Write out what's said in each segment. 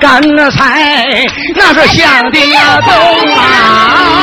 干菜那是香的呀，都啊！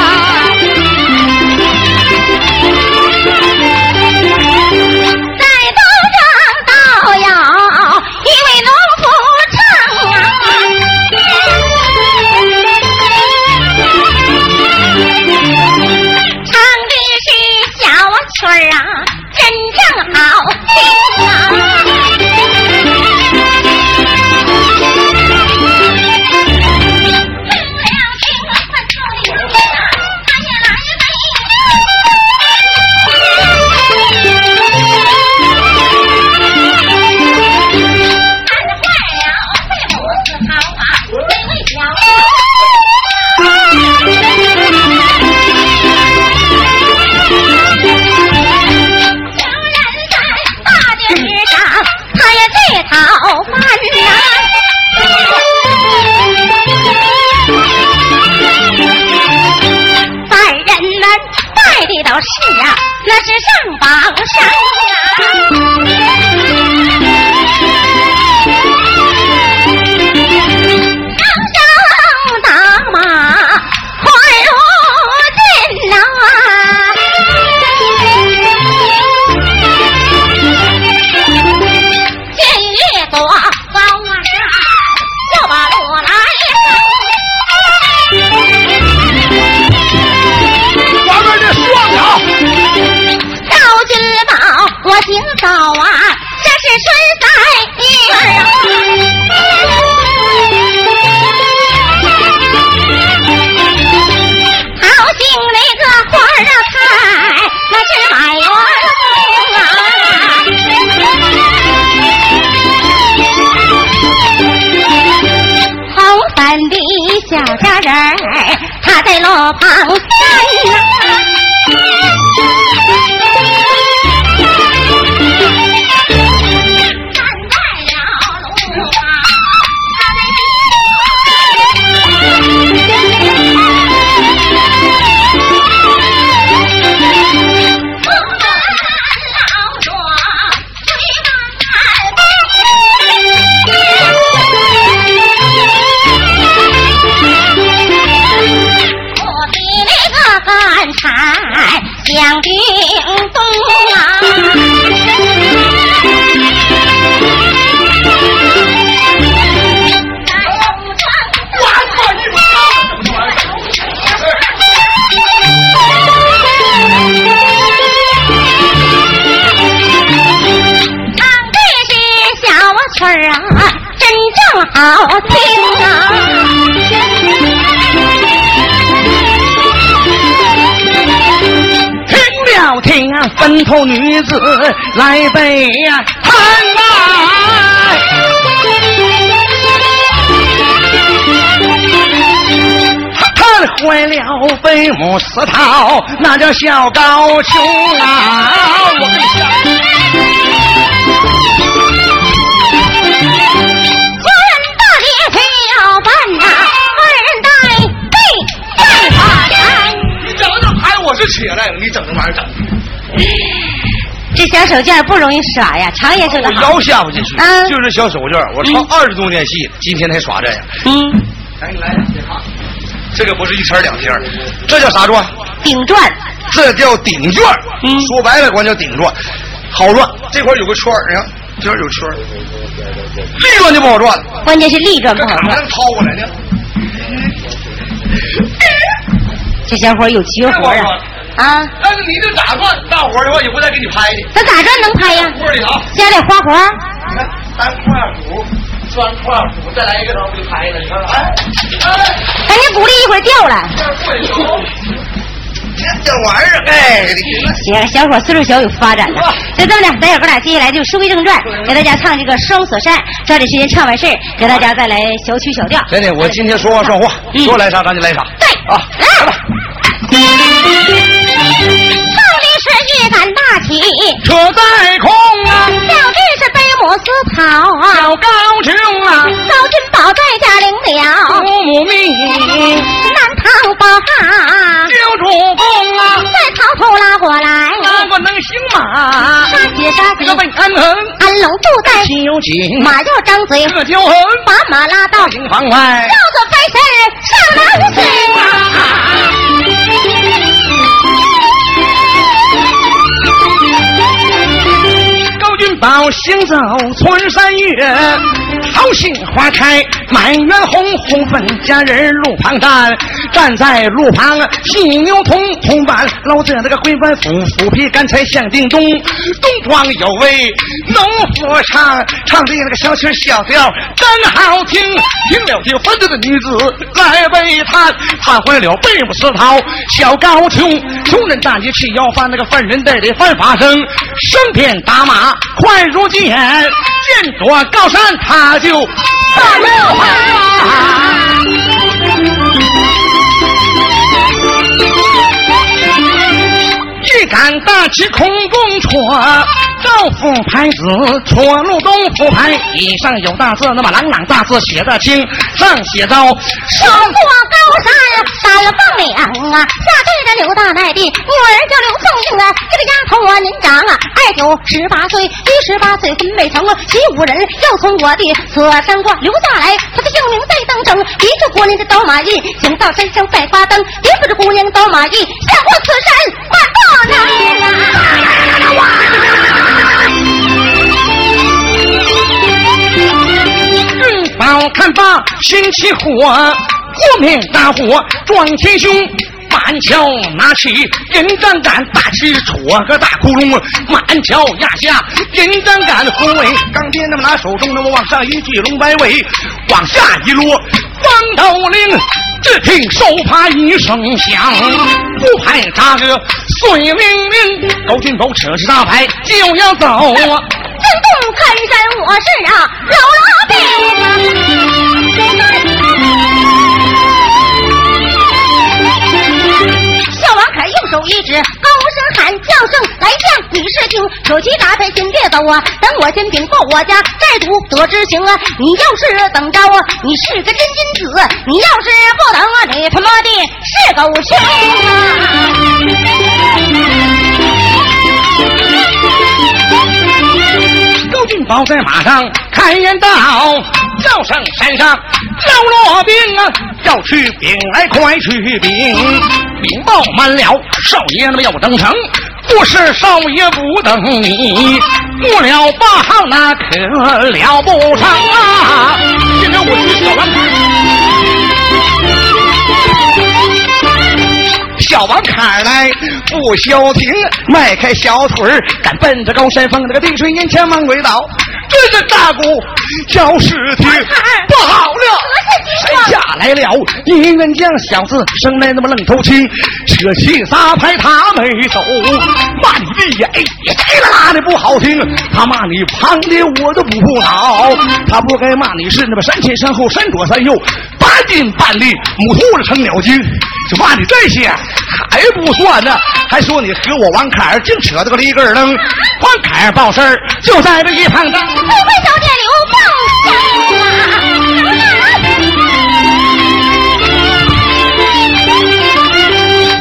真正好听啊！听了听，坟头女子来背弹啊！她弹坏了坟墓石头，那叫小高秋啊！我跟你讲。起来了，你整这玩意儿整。这小手绢不容易耍呀，常爷说的腰下不进去，就是小手绢我唱二十多年戏，今天才耍这样。嗯，来你来，别看，这个不是一天两天，这叫啥转？顶转。这叫顶转。嗯，说白了管叫顶转，好转。这块有个圈儿，你看这儿有圈儿。立转就不好转。关键是立转不好转。能掏过来呢？这小伙有绝活啊！啊。但是你这咋转，大伙儿的话也不再给你拍的。那咋转能拍呀？屋里头加点花活。你看单块鼓，双块鼓，再来一个，然后不就拍了？你看，哎哎，咱这鼓励一会儿掉了。这。这玩意儿，哎，行，小伙岁数小有发展了。就这么的，咱小哥俩接下来就书归正传，给大家唱这个《双锁山》，抓紧时间唱完事儿，给大家再来小曲小调。真的，我今天说话算话，说来啥咱就来啥。对啊，来吧。少林是一杆大旗，车在空啊，小弟是贝母丝草啊，小高俅啊，高君宝在家领了。父母命，南唐宝汉，救主公啊，再逃出拉过来，拉过能行马？杀血杀这个血，被安恒，安龙住在。心有情，马要张嘴，这就横，把马拉到，营房外。叫。做飞身上南水啊。高君宝行走穿山月，桃杏花开满园红，红粉佳人路旁站，站在路旁细牛同同伴，老者那个回官府虎皮干柴响叮咚，东庄有位农夫唱，唱的那个小曲小调真好听，听了听分着的女子来为叹，叹坏了贝母石桃小高穷，穷人大街去要饭，那个犯人带的犯法生，身边打马快如箭，见着高山他就大啊 一杆大旗空中戳，招呼牌子戳入东府牌，以上有大字，那么朗朗大字写得清，上写着手过高山三凤两啊，下对着刘大奶的女儿叫刘凤英啊，这个丫头啊年长啊，二九十八岁，一十八岁婚没成啊，习武人要从我的锁山关留下来，他的英名在当中，一个姑娘的刀马印，行到山上。拜花灯，别说这姑娘刀马印，下过此山万多人运宝看罢心起火，火面大火撞天凶。满桥拿起银章杆，大旗戳个大窟窿，满桥压下银章杆，虎尾钢鞭那么拿手中，那么往上一聚龙摆尾，往下一落方头令。只听手帕一声响，不派扎个碎灵灵，高君宝扯起大牌就要走啊！震动看山，我是啊老罗小王凯右手一指，喊叫声来将，你是听，手机打开先别走啊！等我先禀报我家寨主得知情啊！你要是等着啊，你是个真君子；你要是不等啊，你他妈的是狗熊啊！高君宝在马上看言道：“叫声山上老罗兵啊，要去禀来，快去禀！禀报满了，少爷那么要登城，不是少爷不等你，过了八号那可了不成啊！现在我去小王小王坎来不消停，迈开小腿儿，敢奔着高山峰那个地水眼前猛鬼倒，这是大鼓叫是听不好了，谁下来了？一员将小子生来那么愣头青，扯起撒牌他没走，骂你闭眼，哎呀，这个拉的不好听，他骂你胖的我都不恼，他不该骂你是那么山前山后山左山右，半斤半粒母兔子成鸟精，就骂你这些还不算呢，还说你和我王凯儿净扯这个里根儿灯，王凯儿报事儿就在这一旁的。富贵小姐刘凤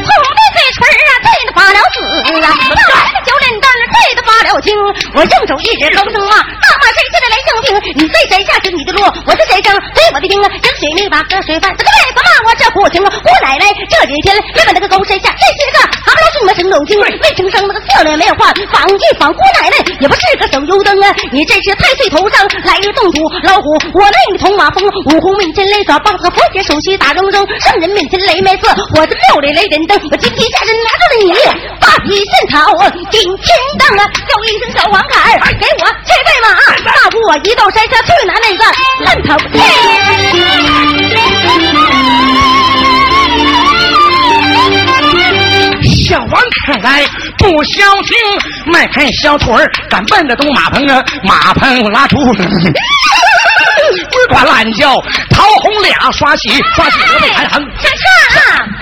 香红的嘴唇啊，对的发了紫啊，大白的小脸蛋儿对的发了青。我正手一指，高声骂：大骂谁下来来相拼？你在山下是你的路，我在山上推我的兵啊！饮水没把河水翻，这个妹子骂我这不行啊！我奶奶这几天没把那个高山下这些个蛤蟆老鼠们我生肉精，没成生那个色脸没有换，仿一仿姑奶奶也不是个手油灯啊！你这是太岁头上来日动土老虎，我那个捅马蜂，五虎面前雷爪棒子，佛前手起打扔扔，圣人面前雷麦色，我这庙里雷点灯，我今天下人拿住了你八匹线草顶天叫一声小王凯，给我这备马，大姑我一到山下去拿那个烂草小王看来不消停，迈开小腿儿赶奔着东马棚啊，马棚拉出。呱乱叫，桃红俩刷洗，刷洗河北还横。上岔了，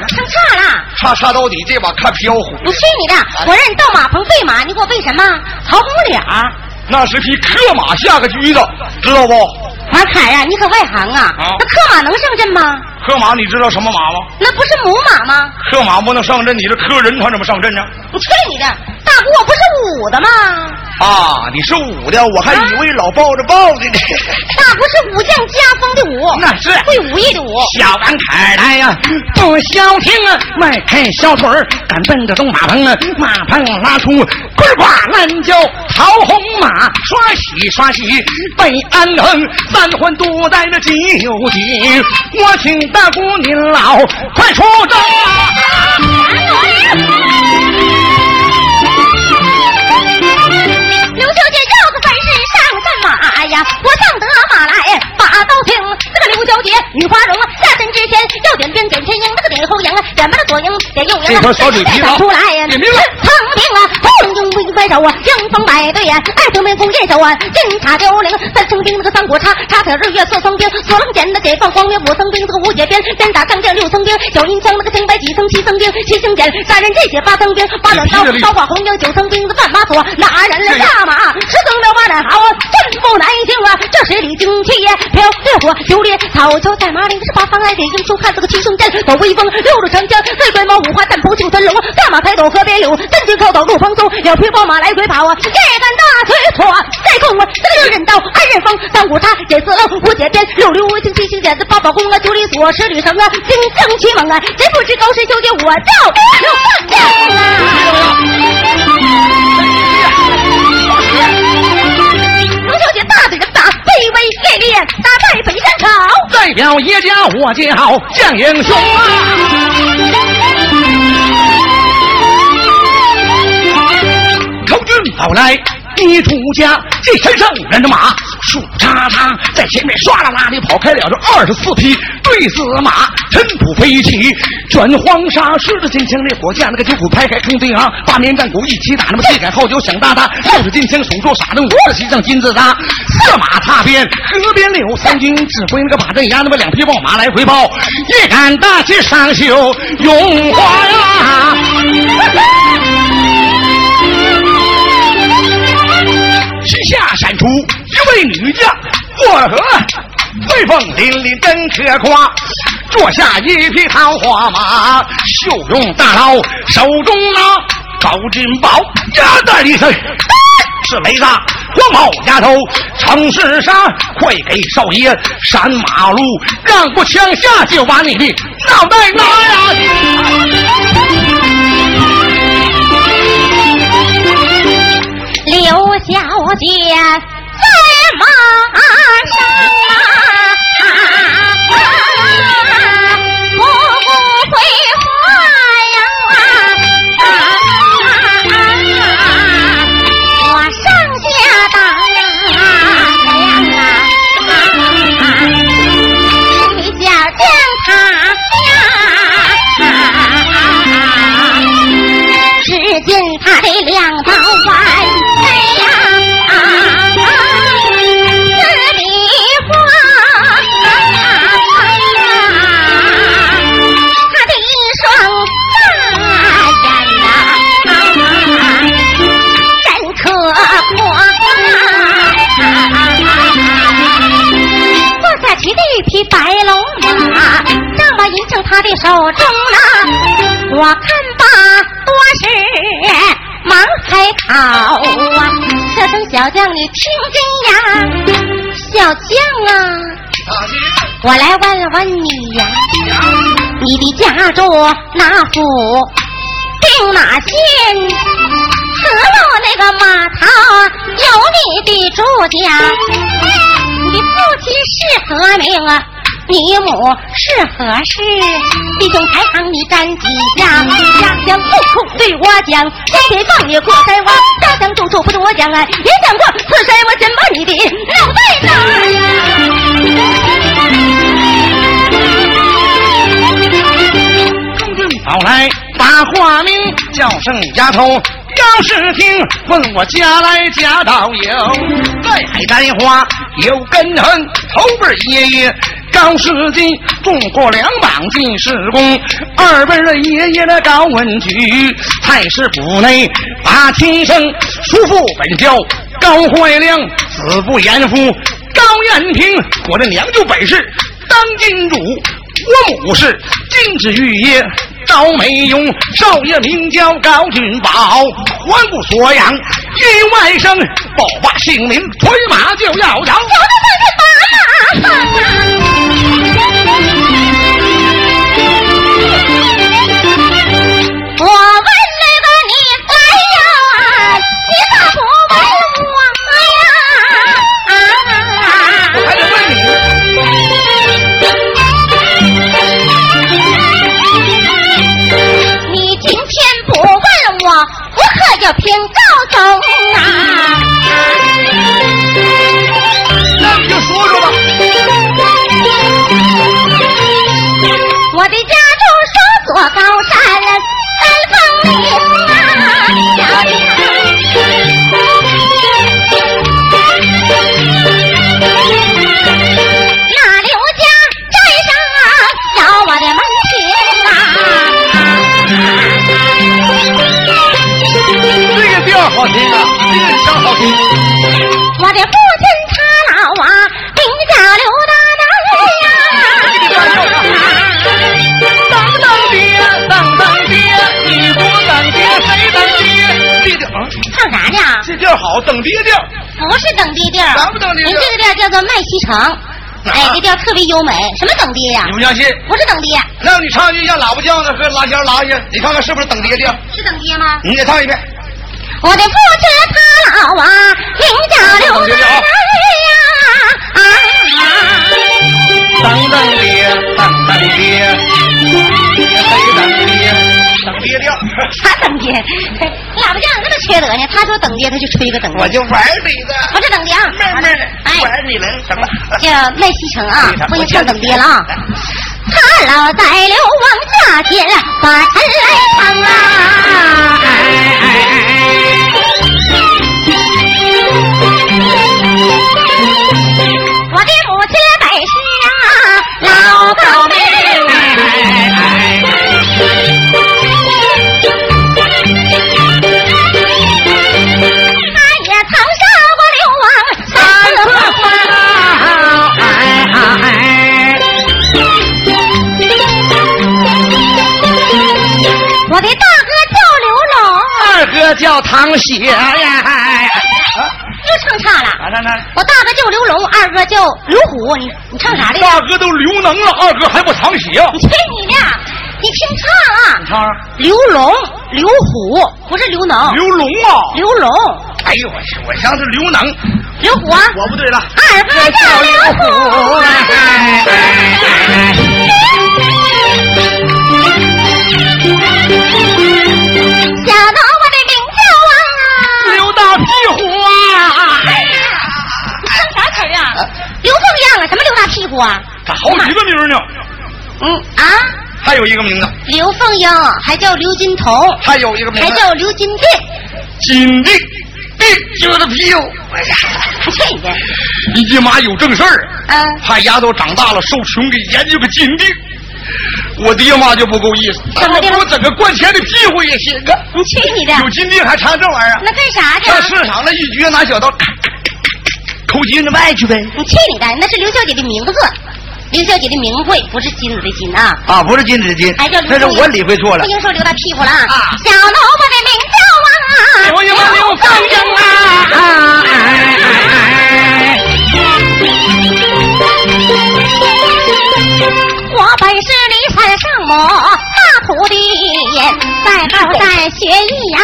上岔了！叉叉到底，这把看飘忽。我去你的！我让你到马棚备马，你给我备什么？曹公脸儿。那是匹克马下个驹子，知道不？马凯呀，你可外行啊！啊那克马能上阵吗？克马你知道什么马吗？那不是母马吗？克马不能上阵，你这克人他怎么上阵呢？我去你的！大姑我不是武的吗？啊，你是武的，我还以为老抱着抱的呢。大姑是武将家风的武，那是会武艺的武。小王凯来呀、不消停啊，迈开小腿儿赶奔着东马棚啊，马棚拉出呱呱乱叫，桃红马刷洗刷洗被安衡，三环都在那九井。我请大姑您老快出征啊！这块小嘴皮子啊出来呀，点名了。唐兵啊，红缨兵摆手啊，迎风摆对眼，二等兵从镇守啊，侦察凋零，三层兵那个三国叉，叉腿日月四层兵，锁龙锏的解放光明五层兵，这个五解鞭，鞭打上将六层钉，小银枪那个青白几层七层钉，七星剪杀人这些八层钉，八短刀刀法红缨九层兵，范马索拿人了下马，十层了八胆好啊，真不难行啊，这是李惊气呀，飘烈火九烈草桥在马岭十八方来点英雄看这个七星剑，抖威风六路长江，最龟猫五花战袍九神龙，大马抬斗河边柳，三军靠斗路蓬松，两匹宝马来回跑啊，这般大腿错再控啊，这个六刃刀二刃锋，三股叉解四棱五解鞭，六六五星七星剪子八宝弓啊，九里锁十里绳啊，精将奇猛啊，谁不知高深修姐我叫刘将啊。刘小姐大嘴的打，卑微烈烈打在北山口。代表叶家，我叫将英雄啊！一出家，这身上人的马，树叉叉在前面唰啦啦的跑开了这二十四匹对子马，尘土飞起，卷黄沙，狮子金枪烈火架，那个九股拍开冲对昂，八面战鼓一起打，那么气赶号角响哒哒，六十金枪手捉傻灯，五十骑上金字塔，策马踏边河边柳，三军指挥那个马镇压，那么两匹豹马来回报，一杆大旗上绣永华呀。旗下闪出一位女将，我和威风凛凛真可夸。坐下一匹桃花马，袖中大刀，手中拿高金宝，呀的一声。是雷子，黄毛丫头，城市上快给少爷闪马路，让过枪下就把你的脑袋拿呀！刘小姐在马上啊，我来问问你呀，你的家住哪府？定哪县，河路那个码头有你的住家。你的父亲是何名啊？你母是何氏？弟兄排行你占几家？家乡户口对我讲，先天放你过山洼。家乡住处不多讲啊，也讲过此山我先把你的脑袋拿。公好来把话明，叫声丫头要是听，问我家来家道有，在海摘花有根痕，头辈爷爷。高世金中过两榜进士功，二辈的爷爷的高文举，太师府内把亲生，叔父本叫高怀良，子不言夫高延平，我的娘舅本是当金主，我母是金枝玉叶赵美勇，少爷名叫高君宝，环顾所养一外甥，宝爸姓名推马就要摇。我问那个你好，等爹调。不是等爹调，咱不等爹您这个调叫做麦西城。哎，这调特别优美，什么等爹呀？你不相信？不是等爹。让你唱句像喇叭叫的和拉弦拉一下，你看看是不是等爹调？是等爹吗？你再唱一遍。我的父亲他老啊，名叫刘大南呀。啊！当当爹，等等爹，谁等爹？等爹调。啥等爹？缺德呢？他说等爹，他就吹个等爹。我就玩你的。不是等爹啊，妹妹，玩你了，行了。叫麦西城啊，不能唱等爹了啊。他老在流亡家前把尘来唱啊。我的母亲本是啊老高明。叫唐雪呀。又唱岔了。我大哥叫刘龙，二哥叫刘虎。你你唱啥的？大哥都刘能了，二哥还不唐雪？你去你的！你听唱啊！你唱。刘龙、刘虎，不是刘能。刘龙啊！刘龙。哎呦我去，我像是刘能。刘虎啊！我不对了。二哥叫刘虎。小的我的名叫啊，刘大屁股啊！唱啥词啊？刘凤样啊？什么刘大屁股啊？咋好几个名呢？嗯啊，还有一个名字。刘凤英，还叫刘金童，还有一个名字，还叫刘金定。金定，定就是屁股。哎呀，去你的！你爹妈有正事儿，嗯，怕丫头长大了受穷，给研究个金定。我爹妈就不够意思，怎么的？我整个灌钱的屁股也行啊！你去你的！有金币还唱这玩意儿？那干啥去？上市场了，一撅拿小刀，抠金子卖去呗。你去你的！那是刘小姐的名字，刘小姐的名讳不是金子的金啊。啊，不是金子的金，哎叫那是我理会错了。不行，说刘大屁股了啊！小萝卜的名叫啊，刘英啊，刘凤英啊！我本是骊山圣母大徒弟，在后在呀，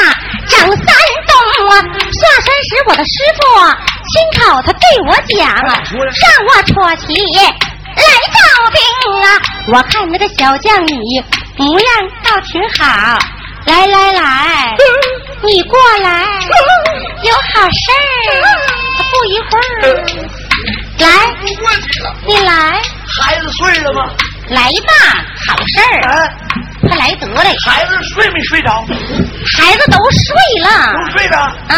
整三冬啊。下山时我的师傅亲口他对我讲，让我戳起来招兵啊。我看那个小将你模样倒挺好，来来来，你过来，有好事儿。不一会儿，来，你来。孩子睡了吗？来吧，好事儿，快来得嘞。孩子睡没睡着？孩子都睡了。都睡了。啊，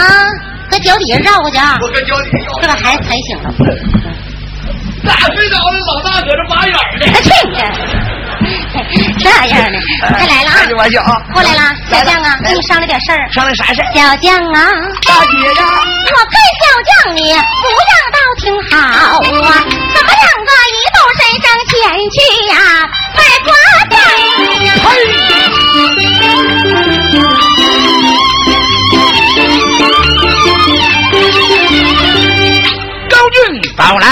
搁脚底下绕过去啊。我搁脚底下绕。这把孩子踩醒了。咋睡着了？老大搁这挖眼呢。去你！这样的，快来了啊！过来了，小将啊，跟你商量点事儿。商量啥事小将啊，大姐呀，我看小将你模样倒挺好啊，怎么两个一动身上前去呀？卖瓜子。高俊宝来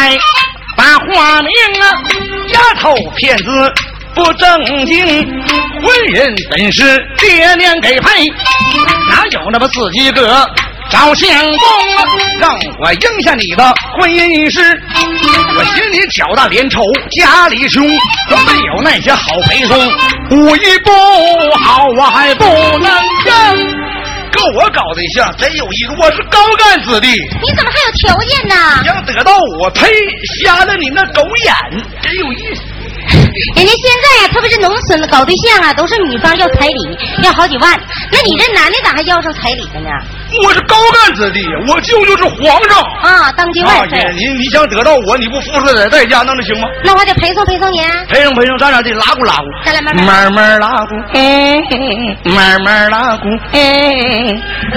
把话明啊，丫头骗子。不正经，婚人本是爹娘给配，哪有那么自己个找相公？让我应下你的婚姻事，我心里挑大脸丑，家里穷，都没有那些好陪送，武艺不好，我还不能干。跟我搞对象真有意思，我是高干子弟。你怎么还有条件呢？想得到我，呸！瞎了你那狗眼，真有意思。人家现在呀，特别是农村的搞对象啊，都是女方要彩礼，要好几万。那你这男的咋还要上彩礼的呢？我是高干子弟，我舅舅是皇上啊，当今万岁。你你想得到我，你不付出点代价，那能行吗？那我得陪送陪送你。陪送陪送，咱俩得拉鼓拉鼓。咱俩慢慢慢慢拉鼓，慢慢拉鼓。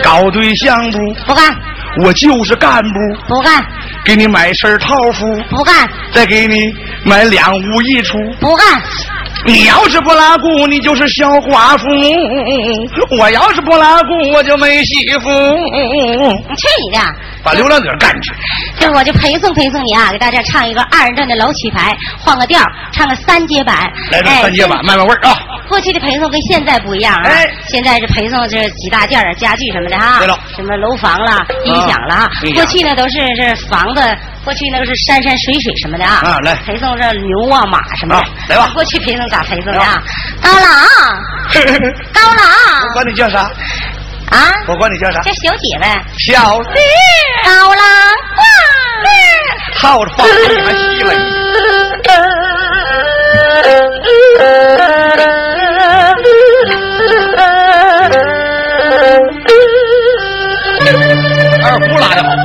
搞对象不？不干。我就是干部。不干。给你买身套服。不干。再给你。买两屋一厨，不干。你要是不拉姑，你就是小寡妇；我要是不拉姑，我就没媳妇。去你的！把流浪者干去。这我就陪送陪送你啊，给大家唱一个二人转的老曲牌，换个调，唱个三阶版。来个三阶版，慢慢味儿啊。过去的陪送跟现在不一样啊，现在是陪送这几大件家具什么的哈。对了。什么楼房了、音响了哈。过去呢都是这房子。过去那个是山山水水什么的啊，啊来陪送这牛啊马什么的，来吧。过去陪送咋陪送的啊？高郎，高郎，我管你叫啥？啊？我管你叫啥？叫小姐呗。小姐。高郎，套着话你还稀了。二胡拉的好。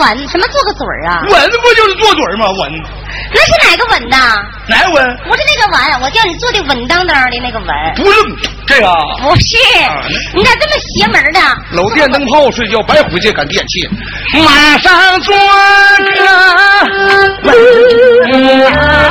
吻什么做个嘴儿啊？吻不就是做嘴吗？吻，那是哪个吻呐？哪个吻？不是那个吻，我叫你做的稳当当的那个吻。不是这个。不是，你咋这么邪门呢？搂电灯泡睡觉，白回去赶电器。马上做个吻啊，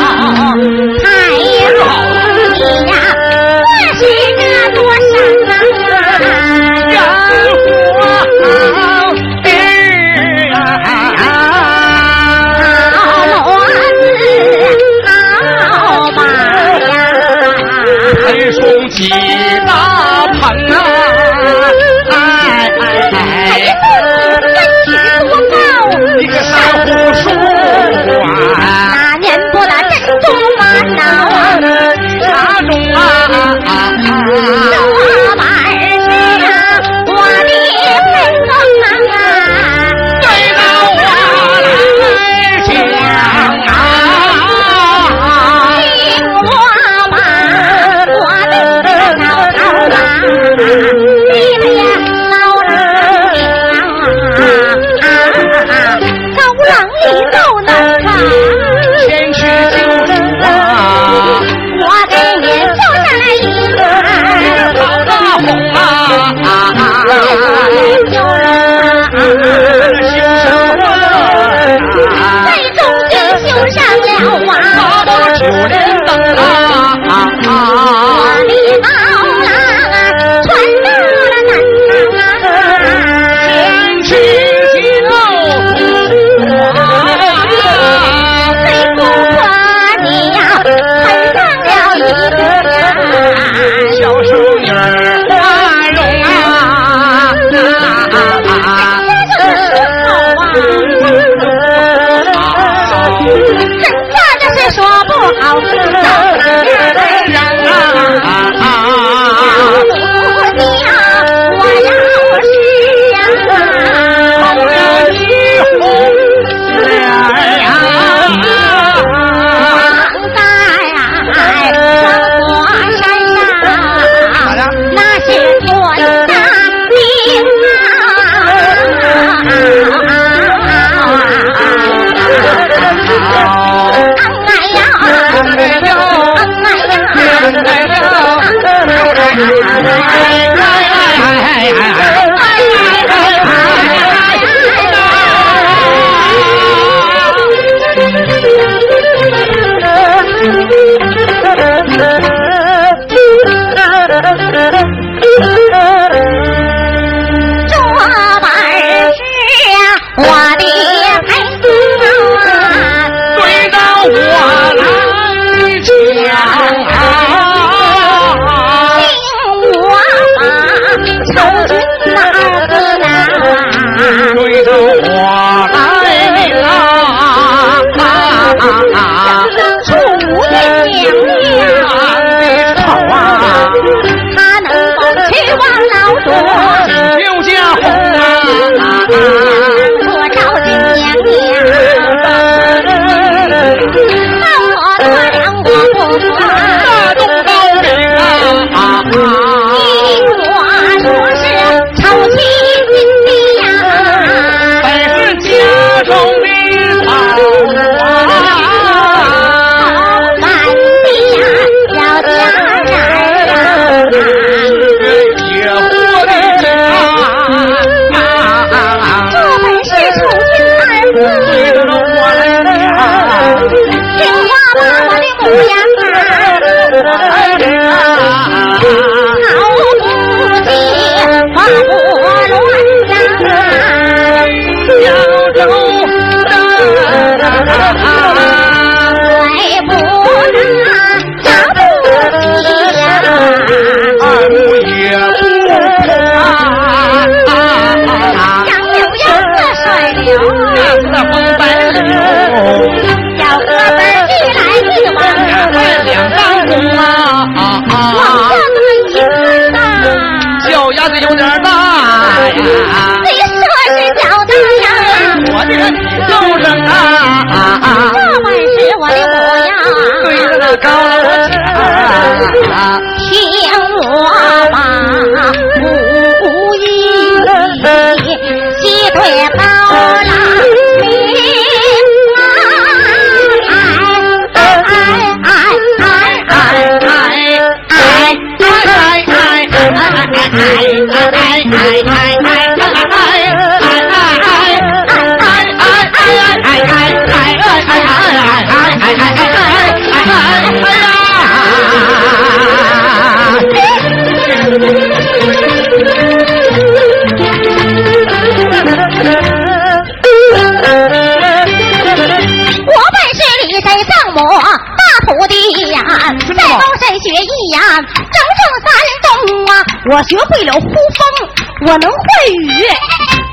在高山学艺呀，整整三冬啊，我学会了呼风，我能会雨，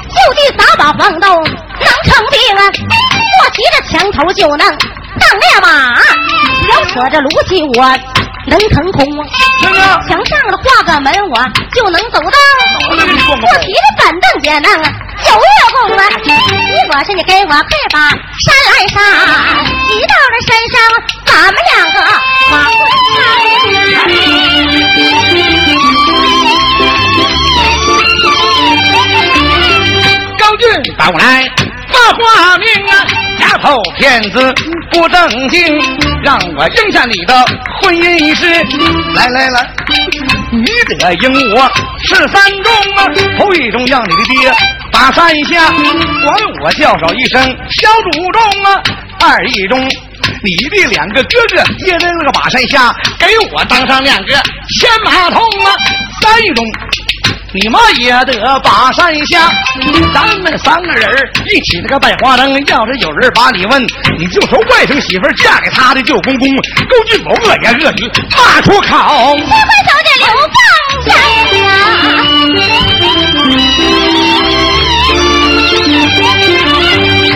就地打把黄豆能成兵啊，我骑着墙头就能当烈马，要扯着炉气我能腾空啊，墙上了画个门我就能走道，我骑着板凳也能有月功啊！你我是你给我配把山来上，一到了山上，咱们两个往高俊打过来发话命啊，丫头片子不正经，让我应下你的婚姻仪式。来来来，你得应我是三中啊，头一中让你的爹把山下，管我叫上一声小祖宗啊。二一中，你的两个哥哥也在那个马山下，给我当上两个牵马童啊。三一中。你妈也得把山下，咱们三个人一起那个拜花灯。要是有人把你问，你就说外甥媳妇嫁给他的舅公公勾俊某恶言恶语骂出口。结婚手的刘放山呀。不论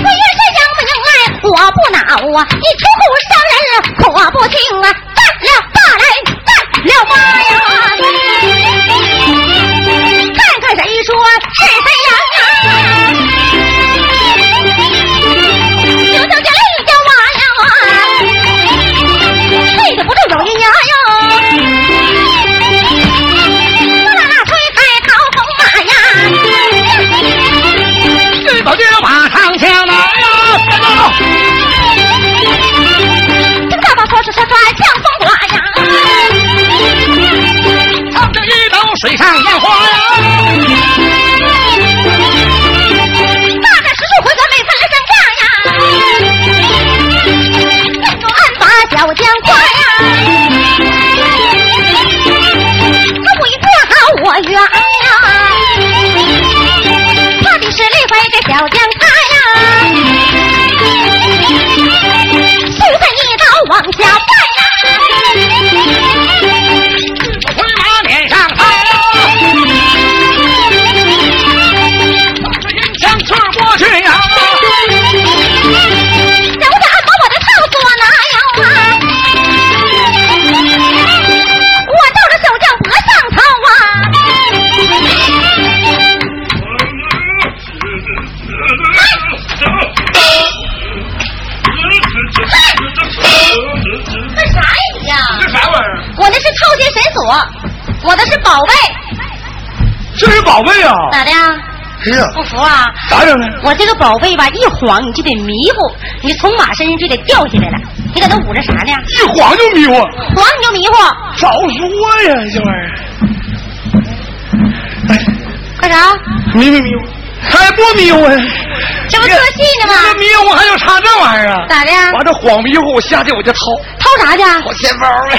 是迎不迎来，我不恼啊！你出口伤人，可不轻啊！干了法来，干了妈呀！看看谁说是谁人不服啊？咋整呢？我这个宝贝吧，一晃你就得迷糊，你从马身上就得掉下来了。你搁那捂着啥呢？一晃就迷糊，晃你就迷糊，早说呀，这玩意儿。哎，干啥？迷没迷糊？还不迷糊呀？这不做戏呢吗这迷糊还有差这玩意儿啊？咋的呀？完这晃迷糊，我下去我就掏掏啥去？掏钱包呗。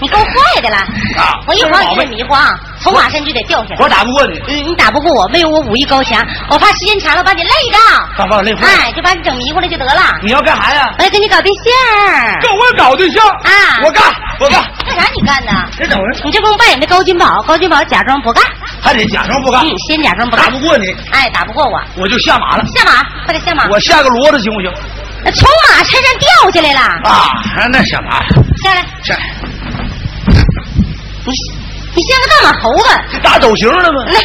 你够坏的了！啊我一晃你就得迷糊啊，从马身就得掉下来。我打不过你，嗯，你打不过我，没有我武艺高强，我怕时间长了把你累着。干嘛累坏？哎，就把你整迷糊了就得了。你要干啥呀？我要跟你搞对象。跟我搞对象啊我干，我干。干啥你干呢？这怎么回事？你这不是扮演的高金宝，高金宝假装不干，还得假装不干，嗯，先假装不干打不。过你，哎，打不过我，我就下马了。下马，快点下马。我下个骡子行不行？从马身上掉下来了，啊，那下马下来。下来你你像个大马猴子。打走形了吗？那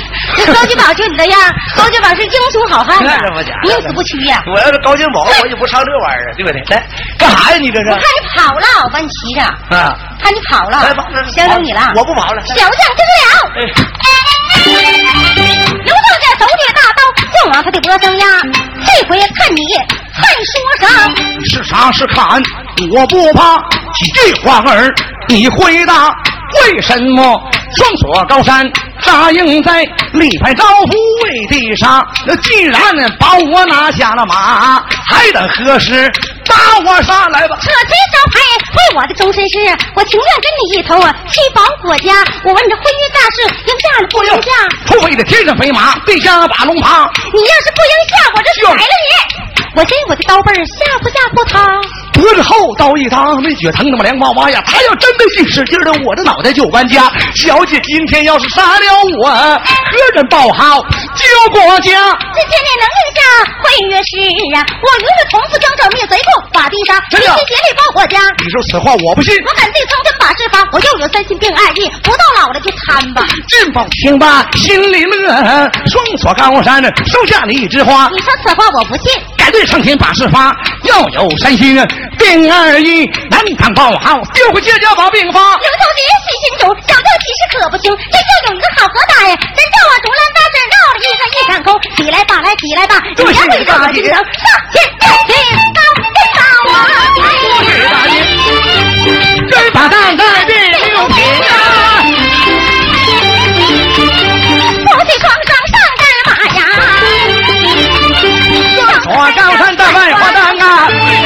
那高金宝就你这样，高金宝是英雄好汉呐那不假，宁死不屈呀。我要是高金宝，我就不唱这玩意儿，对不对？来，干啥呀？你这是我看你跑了，我把你骑上，啊？看你跑了来吧，来，相中你了。我不跑了。小将真了。哎，刘正这手举大刀就往他的脖上压，这回看你还说啥？是啥是砍，我不怕。几句话儿，你回答。为什么双锁高山，扎营在力派招呼为地杀？既然把我拿下了马，还等何时打我杀来吧？扯旗招牌为我的终身事，我情愿跟你一头啊去保国家。我问这婚姻大事应下了不应下？突飞的天上飞马，地下把龙爬。你要是不应下，我就甩了你！我这我的刀背儿吓唬吓唬他？脖子后刀一搭，没血疼那么凉哇哇呀！他要真的信使劲的，我的脑袋就搬家。小姐今天要是杀了我，何人报号救国家？这千年能令下，会约是啊！我永远从此将这灭贼寇把地杀，齐真的心协力报国家。你说此话我不信。我敢对苍天把事发，我又有三心并二意，不到老了就贪吧。金宝听罢心里乐，双锁高山收下了一枝花。你说此话我不信，敢对上天把事发，要有三心病二一，南唐报号丢回街家把病发。刘头爷细心主，小将其实可不行，真要有一个好和大呀！真叫我竹篮打水绕了一个一场空，起来吧来起来吧，你会绕了京城，上天上天高高啊！真把蛋在第六品啊！我高山大败，我当啊。